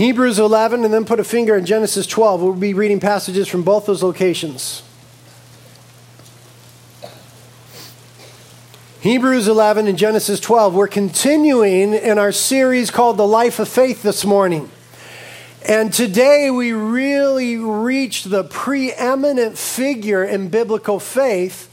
Hebrews 11, and then put a finger in Genesis 12. We'll be reading passages from both those locations. Hebrews 11 and Genesis 12. We're continuing in our series called The Life of Faith this morning. And today we really reached the preeminent figure in biblical faith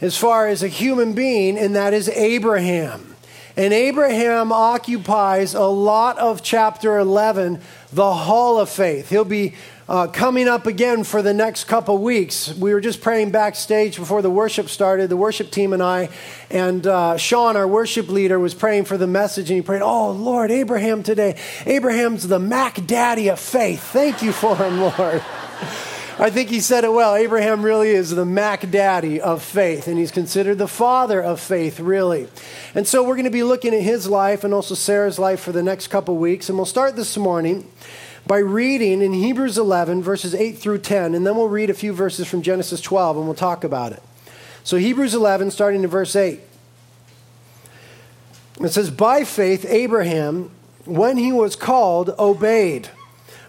as far as a human being, and that is Abraham. And Abraham occupies a lot of chapter 11, the Hall of Faith. He'll be uh, coming up again for the next couple weeks. We were just praying backstage before the worship started, the worship team and I. And uh, Sean, our worship leader, was praying for the message, and he prayed, Oh, Lord, Abraham today. Abraham's the Mac Daddy of faith. Thank you for him, Lord. I think he said it well. Abraham really is the Mac Daddy of faith, and he's considered the father of faith, really. And so we're going to be looking at his life and also Sarah's life for the next couple weeks. And we'll start this morning by reading in Hebrews 11, verses 8 through 10, and then we'll read a few verses from Genesis 12 and we'll talk about it. So, Hebrews 11, starting in verse 8. It says, By faith, Abraham, when he was called, obeyed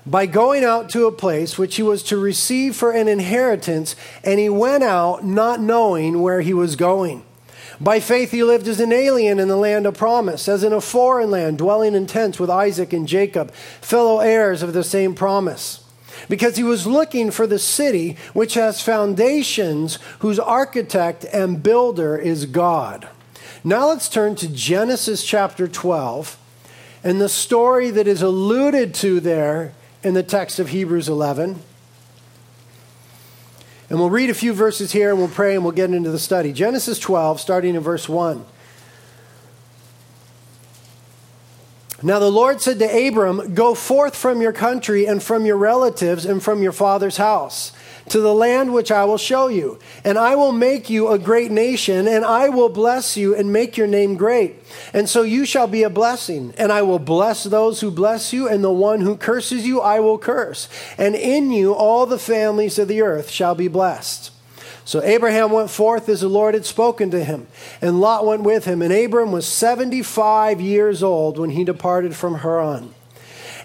by going out to a place which he was to receive for an inheritance, and he went out not knowing where he was going. By faith, he lived as an alien in the land of promise, as in a foreign land, dwelling in tents with Isaac and Jacob, fellow heirs of the same promise. Because he was looking for the city which has foundations, whose architect and builder is God. Now let's turn to Genesis chapter 12 and the story that is alluded to there in the text of Hebrews 11. And we'll read a few verses here and we'll pray and we'll get into the study. Genesis 12, starting in verse 1. Now the Lord said to Abram, Go forth from your country and from your relatives and from your father's house to the land which I will show you. And I will make you a great nation, and I will bless you and make your name great. And so you shall be a blessing. And I will bless those who bless you, and the one who curses you I will curse. And in you all the families of the earth shall be blessed. So Abraham went forth as the Lord had spoken to him, and Lot went with him. And Abram was 75 years old when he departed from Haran.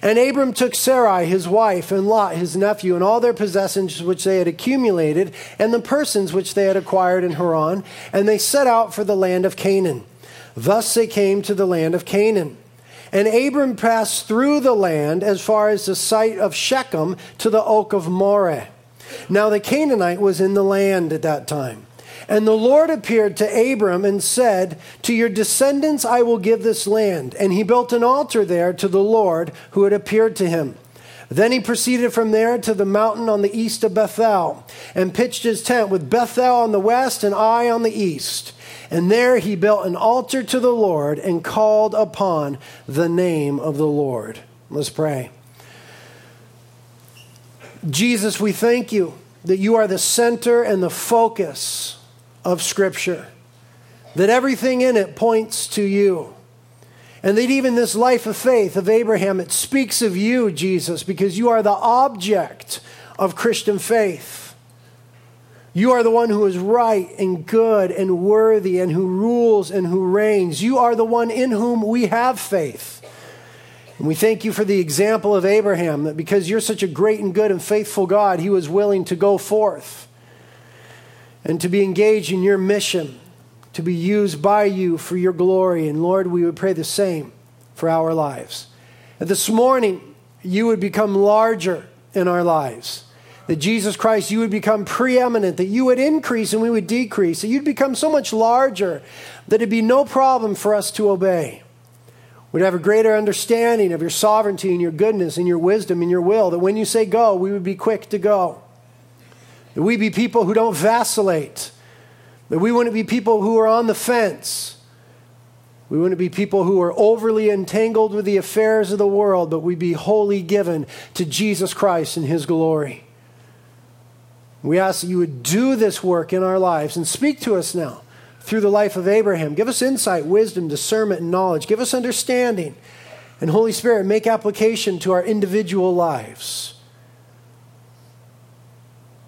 And Abram took Sarai, his wife, and Lot, his nephew, and all their possessions which they had accumulated, and the persons which they had acquired in Haran, and they set out for the land of Canaan. Thus they came to the land of Canaan. And Abram passed through the land as far as the site of Shechem to the oak of Moreh. Now the Canaanite was in the land at that time. And the Lord appeared to Abram and said, To your descendants I will give this land. And he built an altar there to the Lord who had appeared to him. Then he proceeded from there to the mountain on the east of Bethel, and pitched his tent with Bethel on the west and Ai on the east. And there he built an altar to the Lord and called upon the name of the Lord. Let's pray. Jesus, we thank you that you are the center and the focus of Scripture, that everything in it points to you. And that even this life of faith of Abraham, it speaks of you, Jesus, because you are the object of Christian faith. You are the one who is right and good and worthy and who rules and who reigns. You are the one in whom we have faith. And we thank you for the example of Abraham, that because you're such a great and good and faithful God, he was willing to go forth and to be engaged in your mission, to be used by you for your glory. And Lord, we would pray the same for our lives. And this morning, you would become larger in our lives. That Jesus Christ, you would become preeminent, that you would increase and we would decrease, that you'd become so much larger that it'd be no problem for us to obey. We'd have a greater understanding of your sovereignty and your goodness and your wisdom and your will, that when you say go, we would be quick to go. That we be people who don't vacillate. That we wouldn't be people who are on the fence. We wouldn't be people who are overly entangled with the affairs of the world, but we be wholly given to Jesus Christ and His glory. We ask that you would do this work in our lives and speak to us now through the life of Abraham. Give us insight, wisdom, discernment, and knowledge. Give us understanding. And Holy Spirit, make application to our individual lives.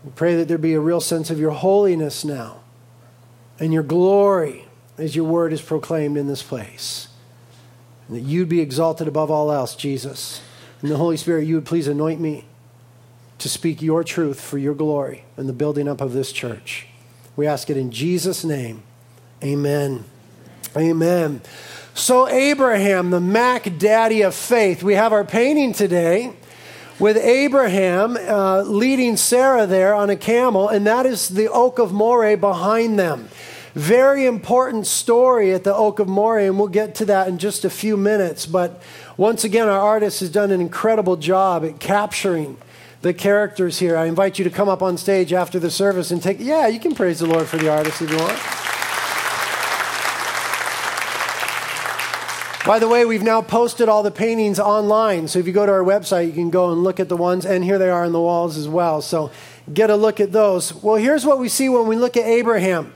We pray that there be a real sense of your holiness now and your glory as your word is proclaimed in this place. And that you'd be exalted above all else, Jesus. And the Holy Spirit, you would please anoint me to speak your truth for your glory and the building up of this church. We ask it in Jesus' name. Amen. Amen. So, Abraham, the Mac daddy of faith, we have our painting today with Abraham uh, leading Sarah there on a camel, and that is the Oak of Moreh behind them. Very important story at the Oak of Moreh, and we'll get to that in just a few minutes. But once again, our artist has done an incredible job at capturing the characters here. I invite you to come up on stage after the service and take, yeah, you can praise the Lord for the artist if you want. By the way, we've now posted all the paintings online. So if you go to our website, you can go and look at the ones, and here they are on the walls as well. So get a look at those. Well, here's what we see when we look at Abraham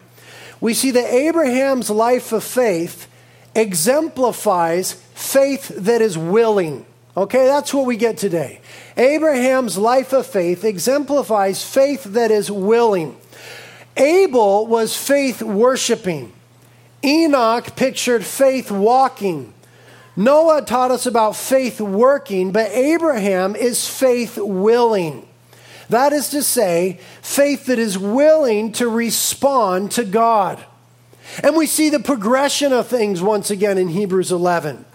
we see that Abraham's life of faith exemplifies faith that is willing. Okay, that's what we get today. Abraham's life of faith exemplifies faith that is willing. Abel was faith worshiping. Enoch pictured faith walking. Noah taught us about faith working, but Abraham is faith willing. That is to say, faith that is willing to respond to God. And we see the progression of things once again in Hebrews 11.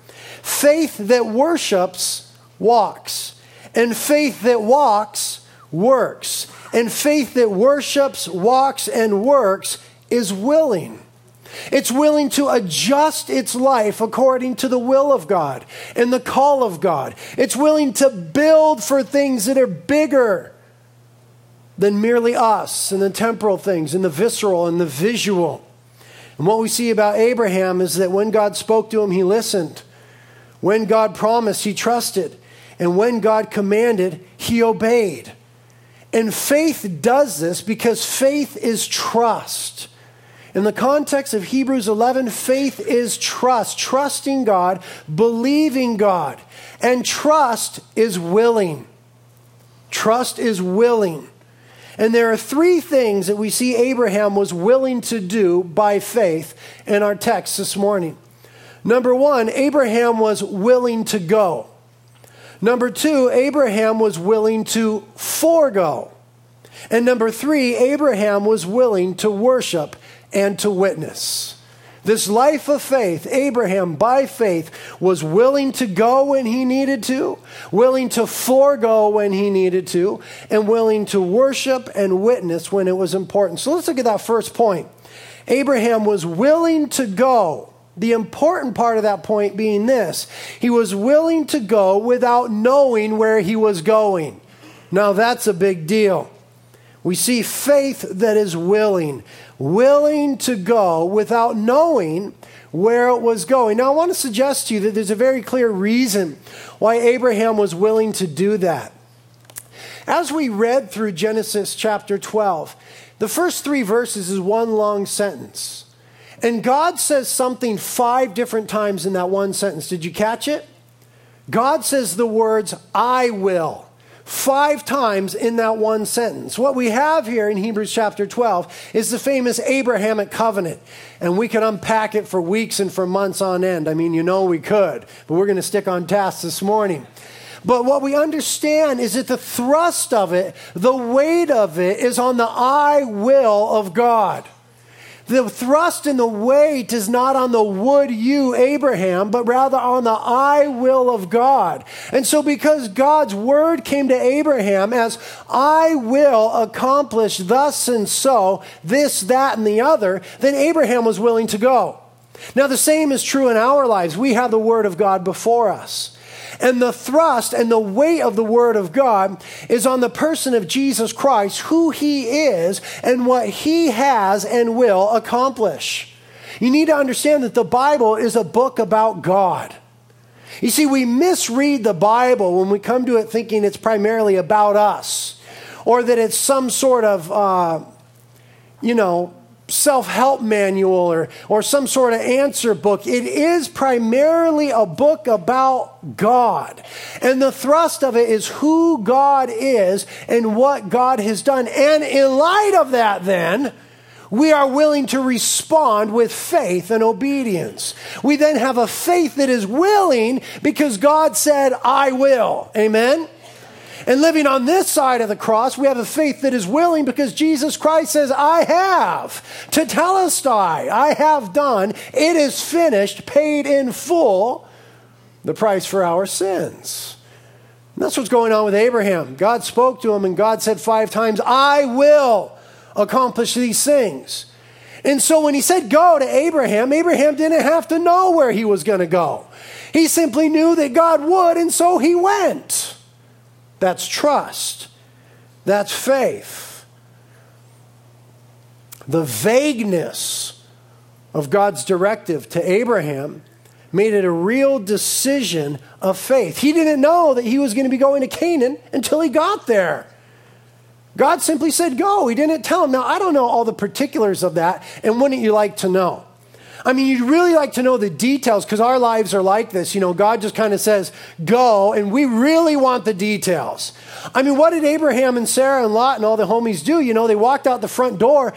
Faith that worships walks, and faith that walks works, and faith that worships, walks, and works is willing. It's willing to adjust its life according to the will of God and the call of God. It's willing to build for things that are bigger than merely us and the temporal things and the visceral and the visual. And what we see about Abraham is that when God spoke to him, he listened. When God promised, he trusted. And when God commanded, he obeyed. And faith does this because faith is trust. In the context of Hebrews 11, faith is trust, trusting God, believing God. And trust is willing. Trust is willing. And there are three things that we see Abraham was willing to do by faith in our text this morning. Number one, Abraham was willing to go. Number two, Abraham was willing to forego. And number three, Abraham was willing to worship and to witness. This life of faith, Abraham, by faith, was willing to go when he needed to, willing to forego when he needed to, and willing to worship and witness when it was important. So let's look at that first point. Abraham was willing to go. The important part of that point being this he was willing to go without knowing where he was going. Now, that's a big deal. We see faith that is willing, willing to go without knowing where it was going. Now, I want to suggest to you that there's a very clear reason why Abraham was willing to do that. As we read through Genesis chapter 12, the first three verses is one long sentence. And God says something five different times in that one sentence. Did you catch it? God says the words, I will five times in that one sentence. What we have here in Hebrews chapter 12 is the famous Abrahamic covenant. And we could unpack it for weeks and for months on end. I mean, you know we could, but we're going to stick on task this morning. But what we understand is that the thrust of it, the weight of it, is on the I will of God. The thrust and the weight is not on the would you, Abraham, but rather on the I will of God. And so, because God's word came to Abraham as I will accomplish thus and so, this, that, and the other, then Abraham was willing to go. Now, the same is true in our lives. We have the word of God before us. And the thrust and the weight of the Word of God is on the person of Jesus Christ, who He is, and what He has and will accomplish. You need to understand that the Bible is a book about God. You see, we misread the Bible when we come to it thinking it's primarily about us, or that it's some sort of, uh, you know, self help manual or, or some sort of answer book. It is primarily a book about God. And the thrust of it is who God is and what God has done. And in light of that, then, we are willing to respond with faith and obedience. We then have a faith that is willing because God said, I will. Amen? And living on this side of the cross, we have a faith that is willing because Jesus Christ says, I have. Tetelestai, I have done. It is finished, paid in full, the price for our sins. And that's what's going on with Abraham. God spoke to him, and God said five times, I will accomplish these things. And so when he said go to Abraham, Abraham didn't have to know where he was going to go. He simply knew that God would, and so he went. That's trust. That's faith. The vagueness of God's directive to Abraham made it a real decision of faith. He didn't know that he was going to be going to Canaan until he got there. God simply said, Go. He didn't tell him. Now, I don't know all the particulars of that, and wouldn't you like to know? I mean, you'd really like to know the details because our lives are like this. You know, God just kind of says, Go, and we really want the details. I mean, what did Abraham and Sarah and Lot and all the homies do? You know, they walked out the front door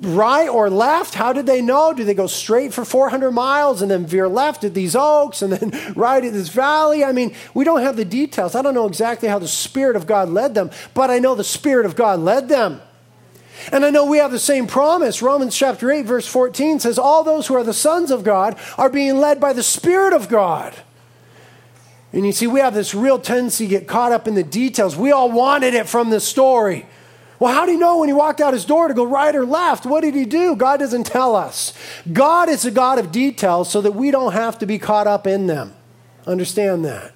right or left? How did they know? Do they go straight for 400 miles and then veer left at these oaks and then right at this valley? I mean, we don't have the details. I don't know exactly how the Spirit of God led them, but I know the Spirit of God led them. And I know we have the same promise. Romans chapter 8, verse 14 says, All those who are the sons of God are being led by the Spirit of God. And you see, we have this real tendency to get caught up in the details. We all wanted it from the story. Well, how do you know when he walked out his door to go right or left? What did he do? God doesn't tell us. God is a God of details so that we don't have to be caught up in them. Understand that.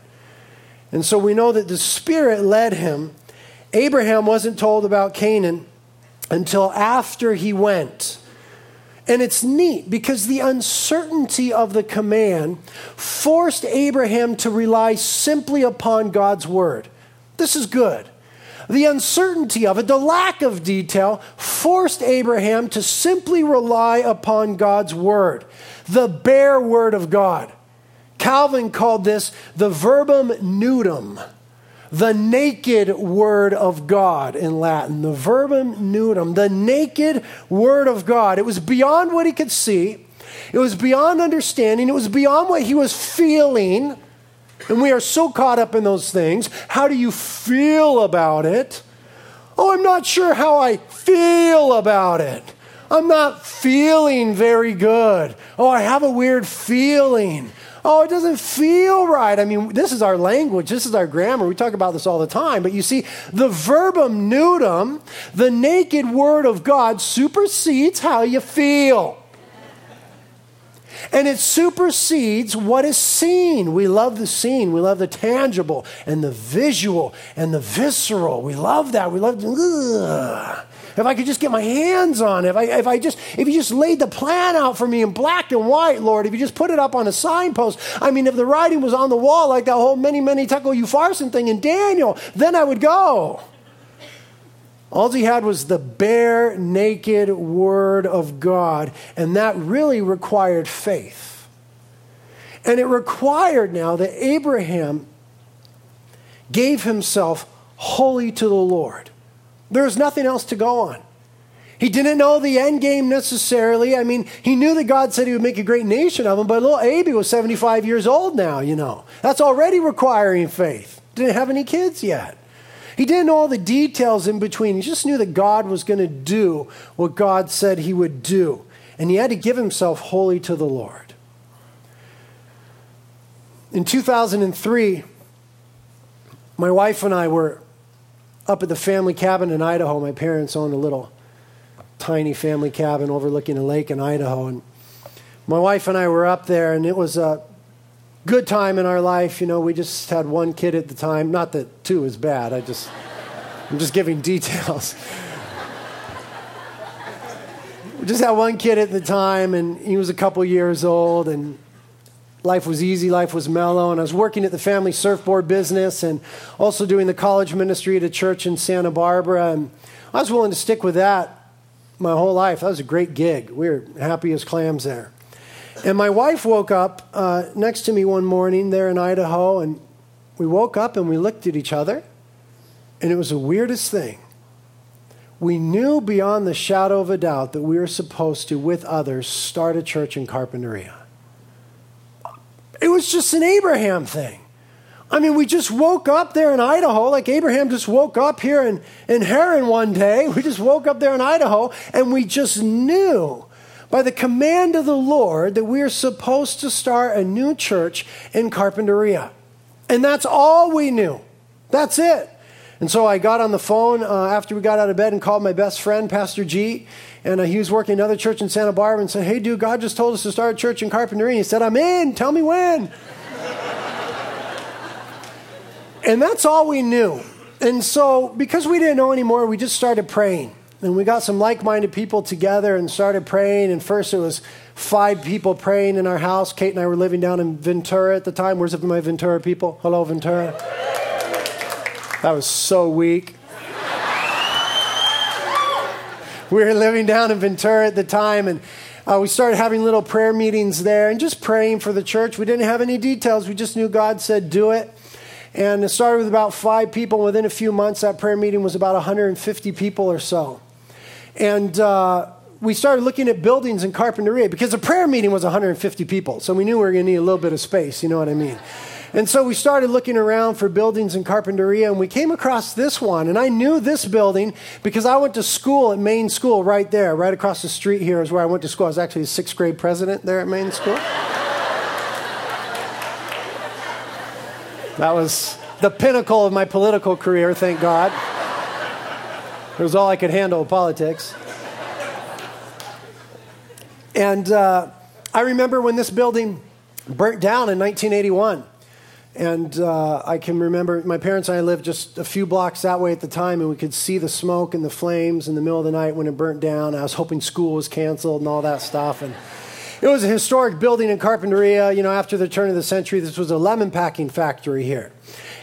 And so we know that the Spirit led him. Abraham wasn't told about Canaan until after he went. And it's neat because the uncertainty of the command forced Abraham to rely simply upon God's word. This is good. The uncertainty of it, the lack of detail, forced Abraham to simply rely upon God's word, the bare word of God. Calvin called this the verbum nudum, the naked word of God in Latin, the verbum nudum, the naked word of God. It was beyond what he could see, it was beyond understanding, it was beyond what he was feeling. And we are so caught up in those things. How do you feel about it? Oh, I'm not sure how I feel about it. I'm not feeling very good. Oh, I have a weird feeling. Oh, it doesn't feel right. I mean, this is our language, this is our grammar. We talk about this all the time. But you see, the verbum nudum, the naked word of God, supersedes how you feel and it supersedes what is seen. We love the seen, we love the tangible and the visual and the visceral. We love that. We love. Ugh. If I could just get my hands on it, if I, if I just, if you just laid the plan out for me in black and white, Lord, if you just put it up on a signpost, I mean, if the writing was on the wall like that whole mene, mene tekel upharsin thing in Daniel, then I would go. All he had was the bare, naked Word of God, and that really required faith. And it required now that Abraham gave himself wholly to the Lord. There was nothing else to go on. He didn't know the end game necessarily. I mean, he knew that God said he would make a great nation of him, but little Abie was 75 years old now, you know. That's already requiring faith. Didn't have any kids yet. He didn't know all the details in between. He just knew that God was going to do what God said he would do. And he had to give himself wholly to the Lord. In 2003, my wife and I were up at the family cabin in Idaho. My parents owned a little tiny family cabin overlooking a lake in Idaho. And my wife and I were up there, and it was a good time in our life. You know, we just had one kid at the time. Not that two is bad. I just, I'm just giving details. we just had one kid at the time, and he was a couple years old, and life was easy, life was mellow. And I was working at the family surfboard business and also doing the college ministry at a church in Santa Barbara. And I was willing to stick with that my whole life. That was a great gig. We were happy as clams there. And my wife woke up uh, next to me one morning there in Idaho, and we woke up and we looked at each other, and it was the weirdest thing. we knew beyond the shadow of a doubt that we were supposed to, with others, start a church in Carpinteria. It was just an Abraham thing. I mean, we just woke up there in Idaho, like Abraham just woke up here in, in Haran one day. We just woke up there in Idaho, and we just knew by the command of the Lord that we are supposed to start a new church in Carpinteria. And that's all we knew. That's it. And so I got on the phone uh, after we got out of bed and called my best friend, Pastor G. And uh, he was working another church in Santa Barbara and said, Hey, dude, God just told us to start a church in Carpinteria. He said, I'm in. Tell me when. and that's all we knew. And so, because we didn't know anymore, we just started praying. And we got some like minded people together and started praying. And first, it was five people praying in our house. Kate and I were living down in Ventura at the time. Where's my Ventura people? Hello, Ventura. That was so weak. we were living down in Ventura at the time, and uh, we started having little prayer meetings there and just praying for the church. We didn't have any details, we just knew God said, do it. And it started with about five people. Within a few months, that prayer meeting was about 150 people or so. And uh, we started looking at buildings in Carpinteria because the prayer meeting was 150 people. So we knew we were going to need a little bit of space, you know what I mean? And so we started looking around for buildings in Carpinteria, and we came across this one. And I knew this building because I went to school at Main School right there, right across the street here is where I went to school. I was actually a sixth grade president there at Main School. that was the pinnacle of my political career, thank God. It was all I could handle politics. And uh, I remember when this building burnt down in 1981. And uh, I can remember my parents and I lived just a few blocks that way at the time, and we could see the smoke and the flames in the middle of the night when it burnt down. I was hoping school was canceled and all that stuff. And it was a historic building in Carpinteria. You know, after the turn of the century, this was a lemon packing factory here.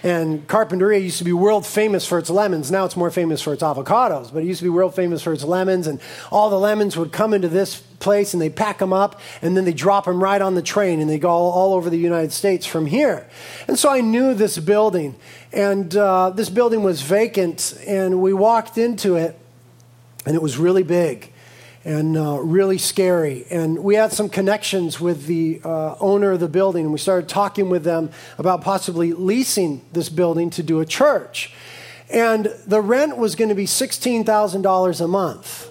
And Carpinteria used to be world famous for its lemons. Now it's more famous for its avocados, but it used to be world famous for its lemons. And all the lemons would come into this place and they pack them up and then they drop them right on the train and they go all, over the United States from here. And so I knew this building. And uh, this building was vacant. And we walked into it and it was really big and uh, really scary. And we had some connections with the uh, owner of the building, and we started talking with them about possibly leasing this building to do a church. And the rent was going to be $16,000 a month.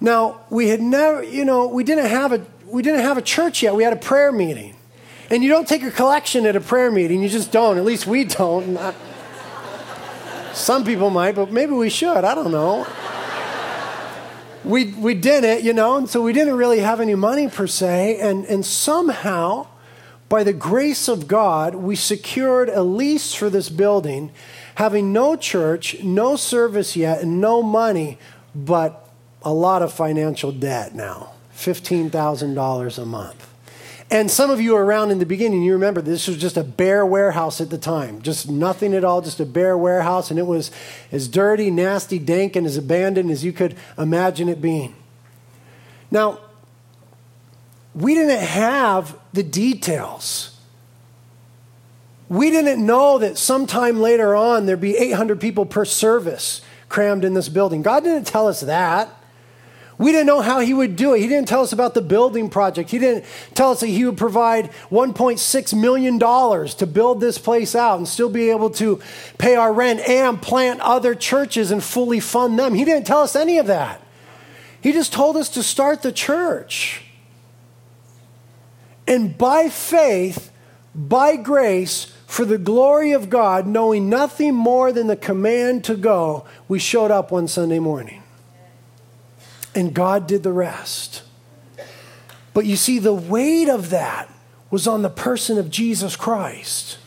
Now, we had never, you know, we didn't have a we didn't have a church yet. We had a prayer meeting. And you don't take a collection at a prayer meeting. You just don't. At least we don't. Some people might, but maybe we should. I don't know we, we did it, you know, and so we didn't really have any money per se. And, and somehow, by the grace of God, we secured a lease for this building, having no church, no service yet, and no money, but a lot of financial debt now $15,000 a month. And some of you around in the beginning, you remember this was just a bare warehouse at the time. Just nothing at all, just a bare warehouse. And it was as dirty, nasty, dank, and as abandoned as you could imagine it being. Now, we didn't have the details. We didn't know that sometime later on there'd be 800 people per service crammed in this building. God didn't tell us that. We didn't know how he would do it. He didn't tell us about the building project. He didn't tell us that he would provide $1.6 million to build this place out and still be able to pay our rent and plant other churches and fully fund them. He didn't tell us any of that. He just told us to start the church. And by faith, by grace, for the glory of God, knowing nothing more than the command to go, we showed up one Sunday morning and God did the rest. But you see, the weight of that was on the person of Jesus Christ.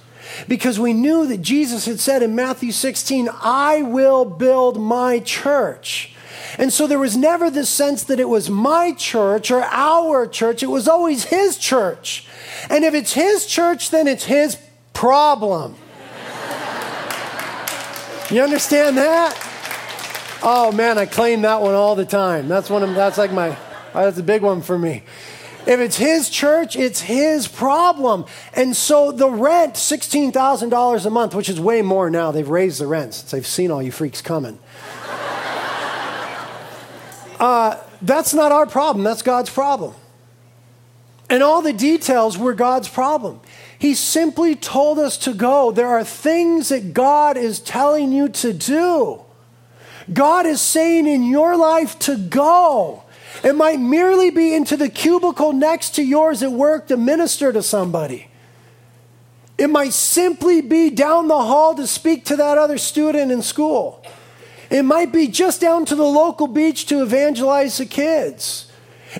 Because we knew that Jesus had said in Matthew 16, I will build my church. And so there was never this sense that it was my church or our church, it was always his church. And if it's his church, then it's his problem. you understand that? Oh man, I claim that one all the time. That's one of that's like my that's a big one for me. If it's his church, it's his problem. And so the rent, $16,000 a month, which is way more now. They've raised the rent since they've seen all you freaks coming. uh, that's not our problem, that's God's problem. And all the details were God's problem. He simply told us to go. There are things that God is telling you to do. God is saying in your life to go. It might merely be into the cubicle next to yours at work to minister to somebody. It might simply be down the hall to speak to that other student in school. It might be just down to the local beach to evangelize the kids.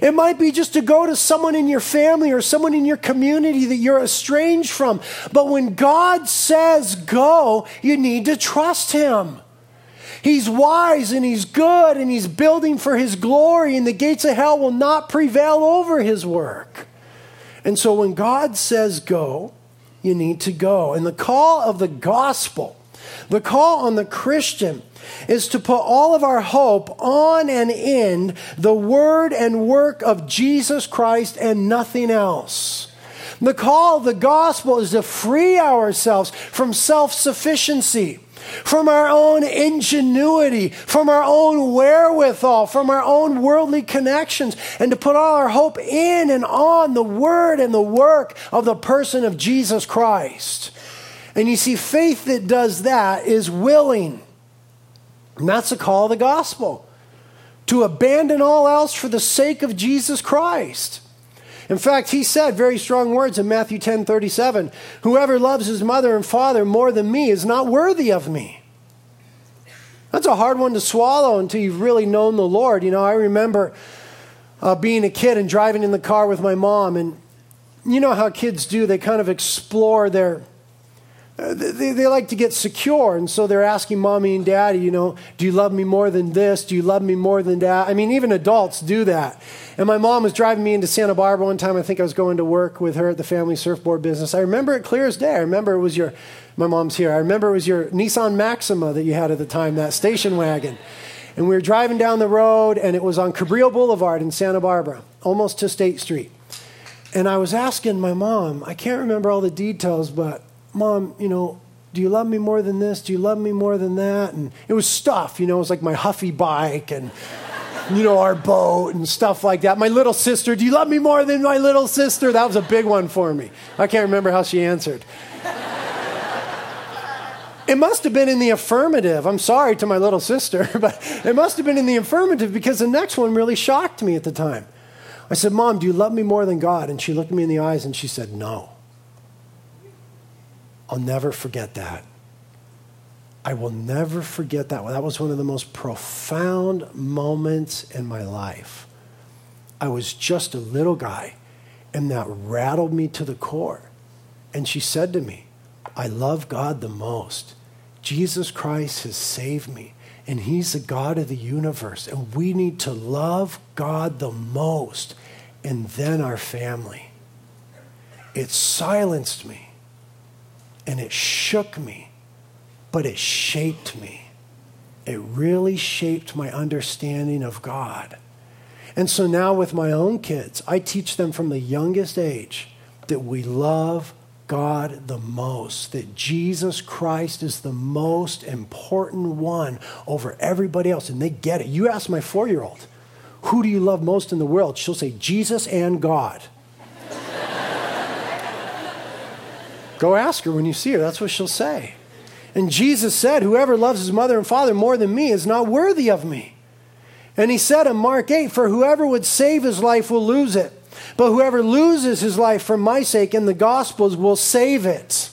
It might be just to go to someone in your family or someone in your community that you're estranged from. But when God says go, you need to trust Him. He's wise and He's good and He's building for His glory, and the gates of hell will not prevail over His work. And so when God says go, you need to go. And the call of the gospel, the call on the Christian, is to put all of our hope on and in the word and work of Jesus Christ and nothing else. The call of the gospel is to free ourselves from self sufficiency from our own ingenuity, from our own wherewithal, from our own worldly connections, and to put all our hope in and on the word and the work of the person of Jesus Christ. And you see, faith that does that is willing. And that's the call of the gospel to abandon all else for the sake of Jesus Christ. In fact, he said very strong words in Matthew 10 37 Whoever loves his mother and father more than me is not worthy of me. That's a hard one to swallow until you've really known the Lord. You know, I remember uh, being a kid and driving in the car with my mom, and you know how kids do, they kind of explore their they, they like to get secure, and so they're asking mommy and daddy, you know, do you love me more than this? Do you love me more than that? I mean, even adults do that. And my mom was driving me into Santa Barbara one time. I think I was going to work with her at the family surfboard business. I remember it clear as day. I remember it was your, my mom's here. I remember it was your Nissan Maxima that you had at the time, that station wagon. And we were driving down the road, and it was on Cabrillo Boulevard in Santa Barbara, almost to State Street. And I was asking my mom, I can't remember all the details, but Mom, you know, do you love me more than this? Do you love me more than that? And it was stuff, you know, it was like my Huffy bike and, you know, our boat and stuff like that. My little sister, do you love me more than my little sister? That was a big one for me. I can't remember how she answered. It must have been in the affirmative. I'm sorry to my little sister, but it must have been in the affirmative because the next one really shocked me at the time. I said, Mom, do you love me more than God? And she looked me in the eyes and she said, No. I'll never forget that. I will never forget that. That was one of the most profound moments in my life. I was just a little guy, and that rattled me to the core. And she said to me, I love God the most. Jesus Christ has saved me, and He's the God of the universe. And we need to love God the most, and then our family. It silenced me and it shook me, but it shaped me. It really shaped my understanding of God. And so now, with my own kids, I teach them from the youngest age that we love God the most, that Jesus Christ is the most important one over everybody else. And they get it. You ask my four year old, who do you love most in the world? She'll say, Jesus and God. Go ask her when you see her. That's what she'll say. And Jesus said, Whoever loves his mother and father more than me is not worthy of me. And he said in Mark 8, For whoever would save his life will lose it. But whoever loses his life for my sake and the Gospels will save it.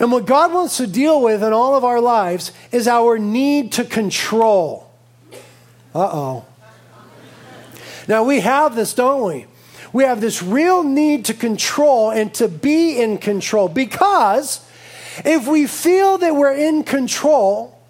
And what God wants to deal with in all of our lives is our need to control. Uh oh. Now we have this, don't we? We have this real need to control and to be in control because if we feel that we're in control,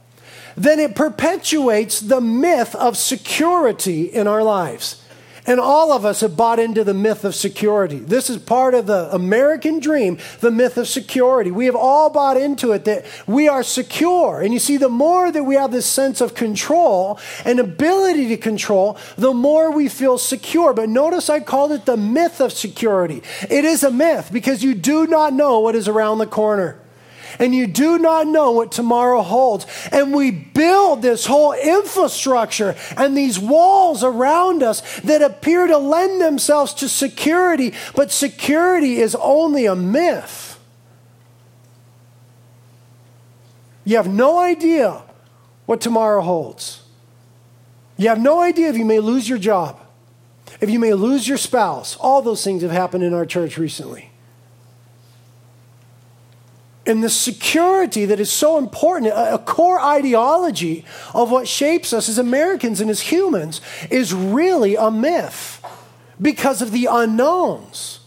then it perpetuates the myth of security in our lives. And all of us have bought into the myth of security. This is part of the American dream, the myth of security. We have all bought into it that we are secure. And you see, the more that we have this sense of control and ability to control, the more we feel secure. But notice I called it the myth of security. It is a myth because you do not know what is around the corner. And you do not know what tomorrow holds. And we build this whole infrastructure and these walls around us that appear to lend themselves to security, but security is only a myth. You have no idea what tomorrow holds. You have no idea if you may lose your job, if you may lose your spouse. All those things have happened in our church recently. And the security that is so important, a, core ideology of what shapes us as Americans and as humans, is really a myth because of the unknowns.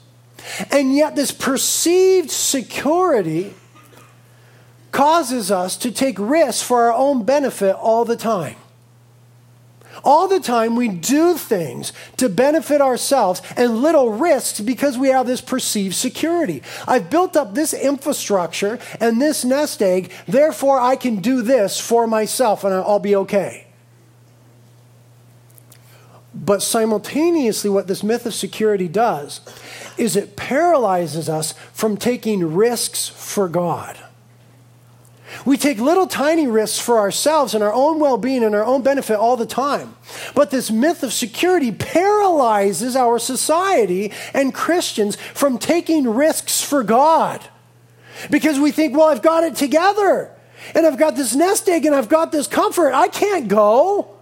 And yet, this perceived security causes us to take risks for our own benefit all the time. All the time, we do things to benefit ourselves and little risks because we have this perceived security. I've built up this infrastructure and this nest egg, therefore, I can do this for myself and I'll be okay. But simultaneously, what this myth of security does is it paralyzes us from taking risks for God. We take little tiny risks for ourselves and our own well being and our own benefit all the time. But this myth of security paralyzes our society and Christians from taking risks for God. Because we think, well, I've got it together and I've got this nest egg and I've got this comfort. I can't go.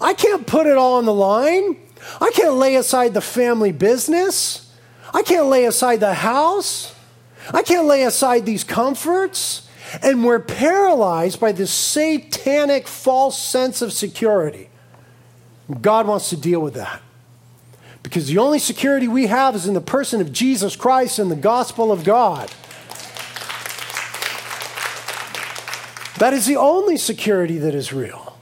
I can't put it all on the line. I can't lay aside the family business. I can't lay aside the house. I can't lay aside these comforts. And we're paralyzed by this satanic false sense of security. God wants to deal with that. Because the only security we have is in the person of Jesus Christ and the gospel of God. That is the only security that is real.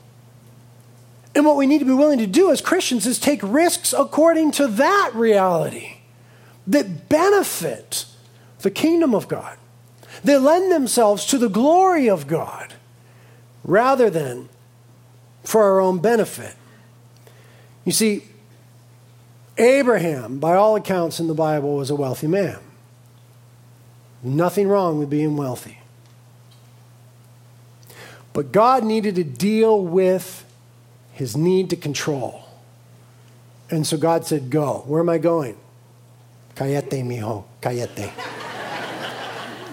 And what we need to be willing to do as Christians is take risks according to that reality that benefit the kingdom of God. They lend themselves to the glory of God rather than for our own benefit. You see, Abraham, by all accounts in the Bible, was a wealthy man. Nothing wrong with being wealthy. But God needed to deal with his need to control. And so God said, Go. Where am I going? Cayete, mijo, cayete.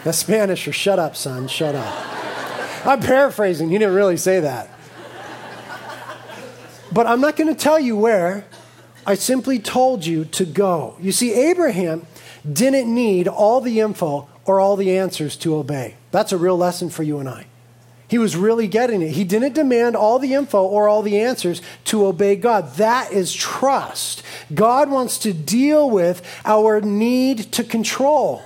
That's Spanish for shut up, son, shut up. I'm paraphrasing. He didn't really say that. But I'm not going to tell you where. I simply told you to go. You see, Abraham didn't need all the info or all the answers to obey. That's a real lesson for you and I. He was really getting it. He didn't demand all the info or all the answers to obey God. That is trust. God wants to deal with our need to control.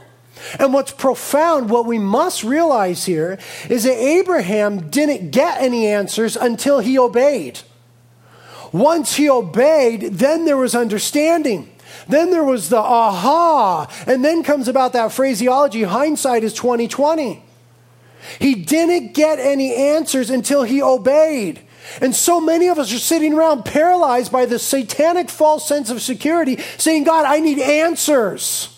And what's profound, what we must realize here, is that Abraham didn't get any answers until he obeyed. Once he obeyed, then there was understanding. Then there was the aha. And then comes about that phraseology hindsight is 2020. He didn't get any answers until he obeyed. And so many of us are sitting around paralyzed by this satanic false sense of security, saying, God, I need answers.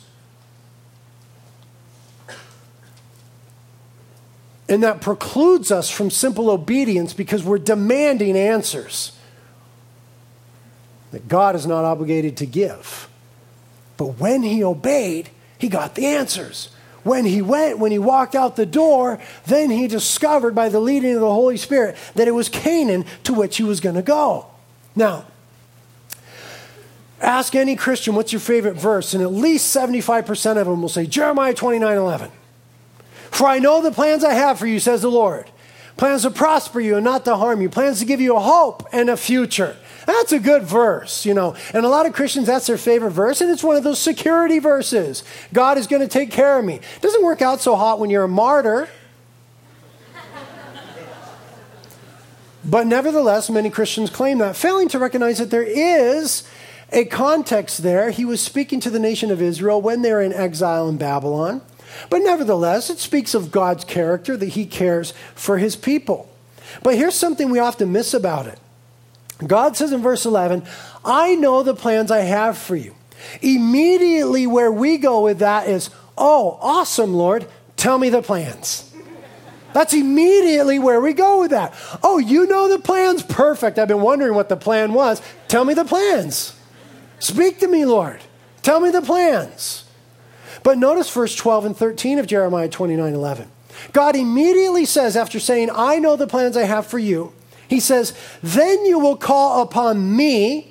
And that precludes us from simple obedience because we're demanding answers that God is not obligated to give. But when he obeyed, he got the answers. When he went, when he walked out the door, then he discovered by the leading of the Holy Spirit that it was Canaan to which he was going to go. Now, ask any Christian what's your favorite verse, and at least 75% of them will say Jeremiah 29 11. For I know the plans I have for you, says the Lord. Plans to prosper you and not to harm you. Plans to give you a hope and a future. That's a good verse, you know. And a lot of Christians, that's their favorite verse, and it's one of those security verses. God is going to take care of me. It doesn't work out so hot when you're a martyr. But nevertheless, many Christians claim that, failing to recognize that there is a context there. He was speaking to the nation of Israel when they were in exile in Babylon. But nevertheless, it speaks of God's character that he cares for his people. But here's something we often miss about it God says in verse 11, I know the plans I have for you. Immediately, where we go with that is, oh, awesome, Lord, Tell me the plans. That's immediately where we go with that. Oh, you know the plans? Perfect. I've been wondering what the plan was. Tell me the plans. Speak to me, Lord. Tell me the plans. But notice verse 12 and 13 of Jeremiah 29 11. God immediately says, after saying, I know the plans I have for you, He says, Then you will call upon me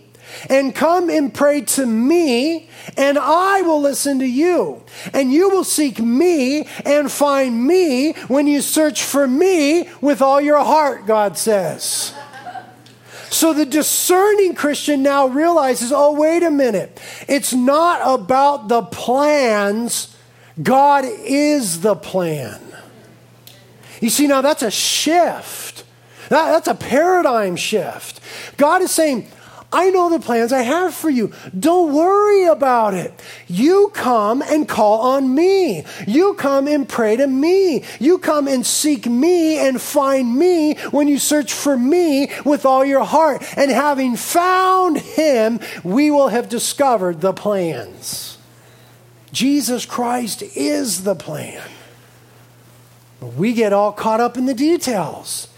and come and pray to me, and I will listen to you. And you will seek me and find me when you search for me with all your heart, God says. So the discerning Christian now realizes oh, wait a minute. It's not about the plans, God is the plan. You see, now that's a shift. That, that's a paradigm shift. God is saying, I know the plans I have for you. Don't worry about it. You come and call on me. You come and pray to me. You come and seek me and find me when you search for me with all your heart. And having found him, we will have discovered the plans. Jesus Christ is the plan. We get all caught up in the details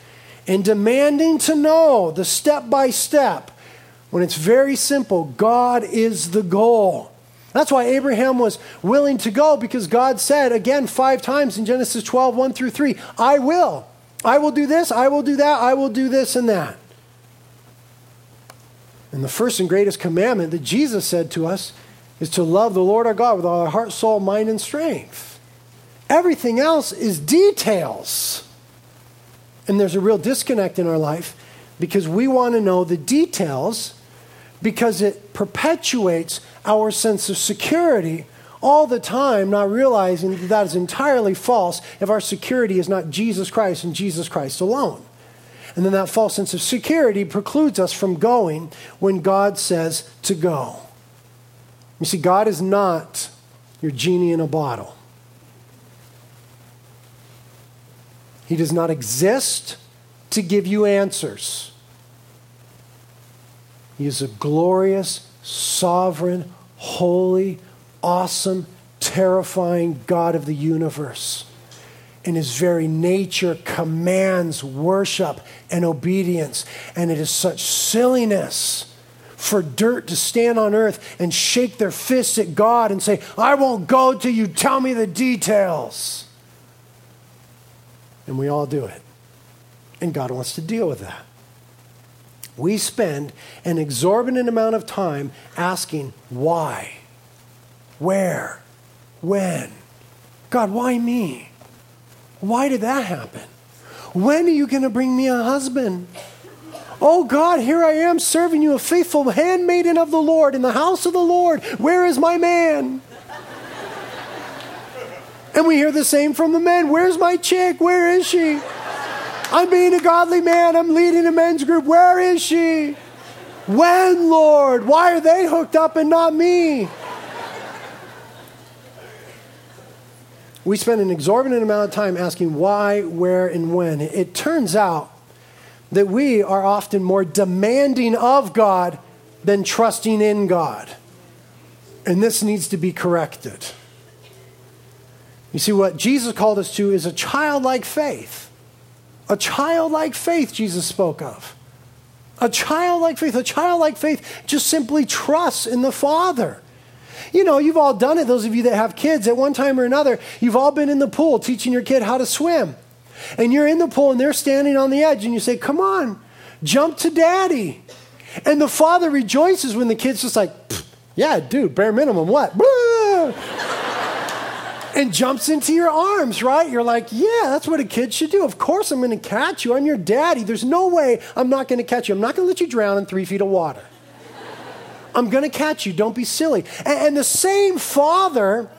and demanding to know the step by step when it's very simple God is the goal. That's why Abraham was willing to go because God said, again, five times in Genesis 12, 1 through 3, I will. I will do this, I will do that, I will do this and that. And the first and greatest commandment that Jesus said to us is to love the Lord our God with all our heart, soul, mind, and strength. Everything else is details. And there's a real disconnect in our life because we want to know the details because it perpetuates our sense of security all the time, not realizing that that is entirely false if our security is not Jesus Christ and Jesus Christ alone. And then that false sense of security precludes us from going when God says to go. You see, God is not your genie in a bottle. He does not exist to give you answers. He is a glorious, sovereign, holy, awesome, terrifying God of the universe. And his very nature commands worship and obedience. And it is such silliness for dirt to stand on earth and shake their fists at God and say, I won't go till you tell me the details. And we all do it. And God wants to deal with that we spend an exorbitant amount of time asking why, where, when. God, why me? Why did that happen? When are you going to bring me a husband? Oh God, here I am serving you, a faithful handmaiden of the Lord in the house of the Lord. Where is my man? and we hear the same from the men. Where's my chick? Where is she? I'm being a godly man. I'm leading a men's group. Where is she? When, Lord? Why are they hooked up and not me? We spend an exorbitant amount of time asking why, where, and when. It turns out that we are often more demanding of God than trusting in God. And this needs to be corrected. You see, what Jesus called us to is a childlike faith. A childlike faith, Jesus spoke of. A childlike faith. A childlike faith just simply trusts in the Father. You know, you've all done it, those of you that have kids, at one time or another, you've all been in the pool teaching your kid how to swim. And you're in the pool and they're standing on the edge, and you say, Come on, jump to daddy. And the father rejoices when the kid's just like, Yeah, dude, bare minimum, what? and jumps into your arms, right? You're like, yeah, that's what a kid should do. Of course, I'm going to catch you. I'm your daddy. There's no way I'm not going to catch you. I'm not going to let you drown in three feet of water. I'm going to catch you. Don't be silly. And, and the same father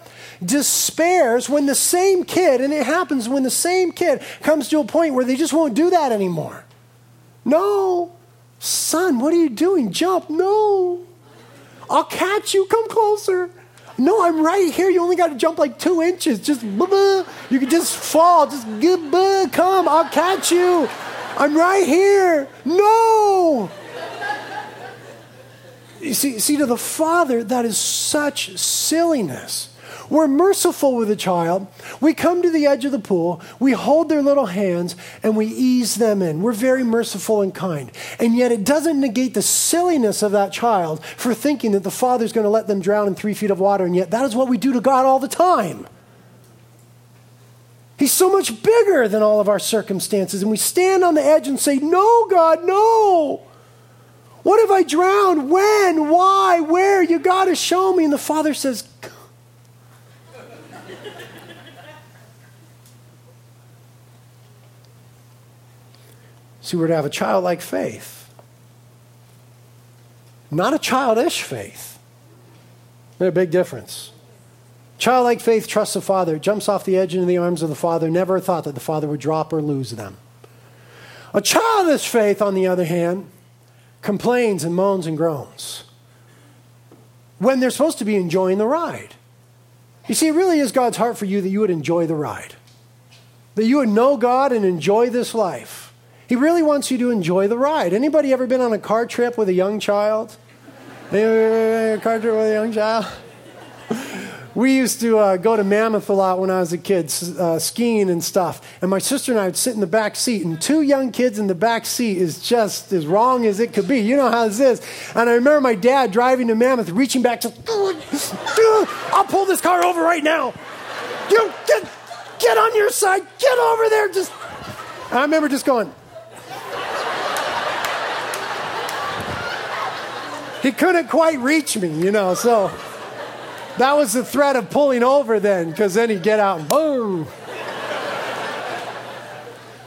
despairs when the same kid, and it happens when the same kid comes to a point where they just won't do that anymore. No, son, what are you doing? Jump. No. I'll catch you. Come closer. No, I'm right here. You only got to jump like two inches. Just, blah, you can just fall. Just, blah, come. I'll catch you. I'm right here. No. You see, see, to the Father, that is such silliness. We're merciful with a child. We come to the edge of the pool, we hold their little hands, and we ease them in. We're very merciful and kind. And yet, it doesn't negate the silliness of that child for thinking that the father's going to let them drown in three feet of water. And yet, that is what we do to God all the time. He's so much bigger than all of our circumstances. And we stand on the edge and say, No, God, no. What have I drowned? When? Why? Where? You got to show me. And the father says, See, we're to have a childlike faith, not a childish faith. There's a big difference. Childlike faith trusts the Father, jumps off the edge into the arms of the Father, never thought that the Father would drop or lose them. A childish faith, on the other hand, complains and moans and groans when they're supposed to be enjoying the ride. You see, it really is God's heart for you that you would enjoy the ride, that you would know God and enjoy this life. He really wants you to enjoy the ride. Anybody ever been on a car trip with a young child? a car trip with a young child? we used to uh, go to Mammoth a lot when I was a kid, uh, skiing and stuff. And my sister and I would sit in the back seat, and two young kids in the back seat is just as wrong as it could be. You know how this is. And I remember my dad driving to Mammoth, reaching back, just, I'll pull this car over right now. You get, get on your side, get over there. Just, I remember just going. He couldn't quite reach me, you know, so. That was the threat of pulling over then, because then he'd get out and boom.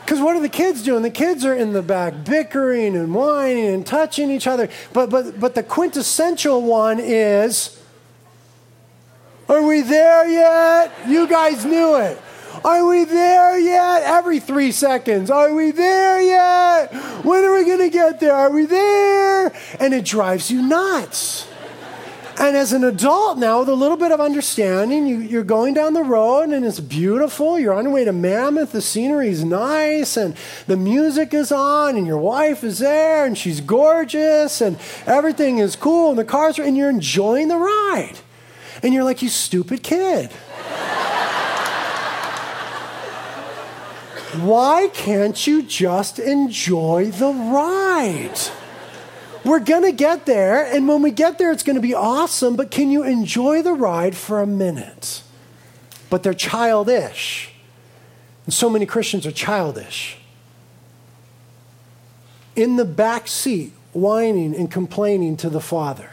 Because what are the kids doing? The kids are in the back bickering and whining and touching each other. But, but, but the quintessential one is Are we there yet? You guys knew it. Are we there yet? Every three seconds. Are we there yet? When are we going to get there? Are we there? And it drives you nuts. And as an adult now, with a little bit of understanding, you, are going down the road and it's beautiful. You're on your way to Mammoth. The scenery is nice and the music is on and your wife is there and she's gorgeous and everything is cool and the cars are, and you're enjoying the ride. And you're like, you stupid kid. Why can't you just enjoy the ride? We're going to get there, and when we get there, it's going to be awesome, but can you enjoy the ride for a minute? But they're childish. And so many Christians are childish. In the back seat, whining and complaining to the Father.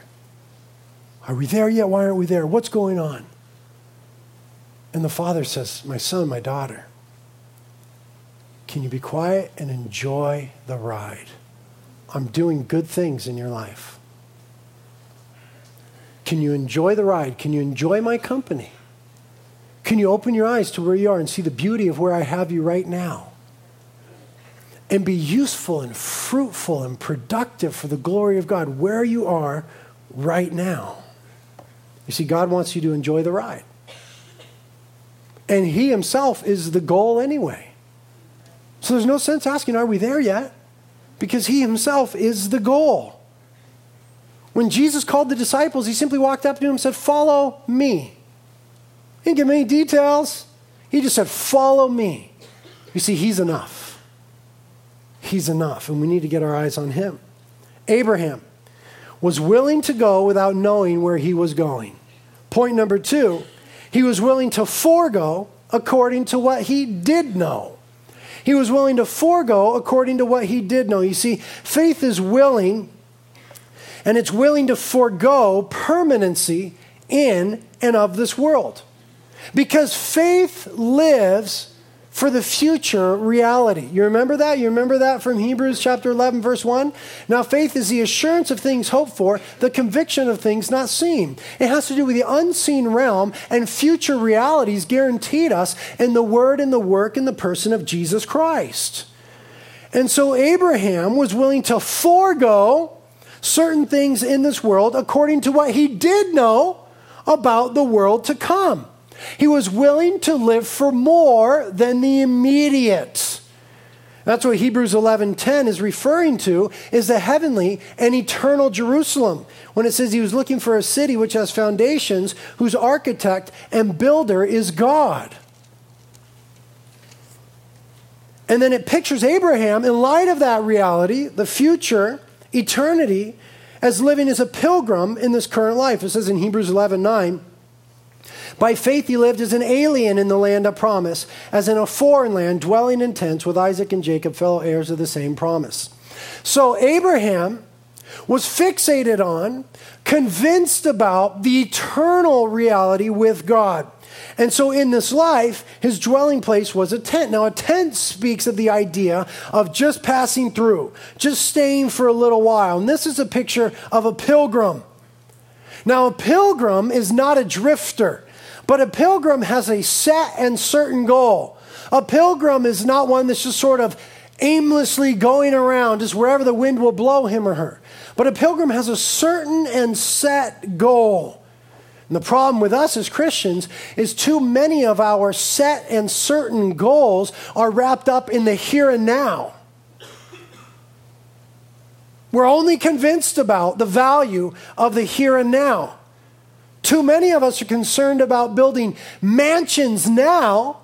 Are we there yet? Why aren't we there? What's going on? And the Father says, My son, my daughter, can you be quiet and enjoy the ride? I'm doing good things in your life. Can you enjoy the ride? Can you enjoy my company? Can you open your eyes to where you are and see the beauty of where I have you right now? And be useful and fruitful and productive for the glory of God where you are right now. You see, God wants you to enjoy the ride. And He Himself is the goal anyway. So there's no sense asking, Are we there yet? because he himself is the goal. When Jesus called the disciples, he simply walked up to them and said, Follow me. He didn't give any details. He just said, Follow me. You see, he's enough. He's enough, and we need to get our eyes on him. Abraham was willing to go without knowing where he was going. Point number two, he was willing to forego according to what he did know. He was willing to forego according to what he did know. You see, faith is willing, and it's willing to forego permanency in and of this world. Because faith lives for the future reality. You remember that? You remember that from Hebrews chapter 11, verse 1? Now, faith is the assurance of things hoped for, the conviction of things not seen. It has to do with the unseen realm and future realities guaranteed us in the word and the work and the person of Jesus Christ. And so, Abraham was willing to forego certain things in this world according to what he did know about the world to come. He was willing to live for more than the immediate. That's what Hebrews 11:10 is referring to is the heavenly and eternal Jerusalem. When it says he was looking for a city which has foundations, whose architect and builder is God. And then it pictures Abraham in light of that reality, the future, eternity, as living as a pilgrim in this current life. It says in Hebrews 11:9, by faith, he lived as an alien in the land of promise, as in a foreign land, dwelling in tents with Isaac and Jacob, fellow heirs of the same promise. So, Abraham was fixated on, convinced about the eternal reality with God. And so in this life, his dwelling place was a tent. Now, a tent speaks of the idea of just passing through, just staying for a little while. And this is a picture of a pilgrim. Now, a pilgrim is not a drifter. But a pilgrim has a set and certain goal. A pilgrim is not one that's just sort of aimlessly going around, just wherever the wind will blow him or her. But a pilgrim has a certain and set goal. And the problem with us as Christians is too many of our set and certain goals are wrapped up in the here and now. We're only convinced about the value of the here and now. Too many of us are concerned about building mansions now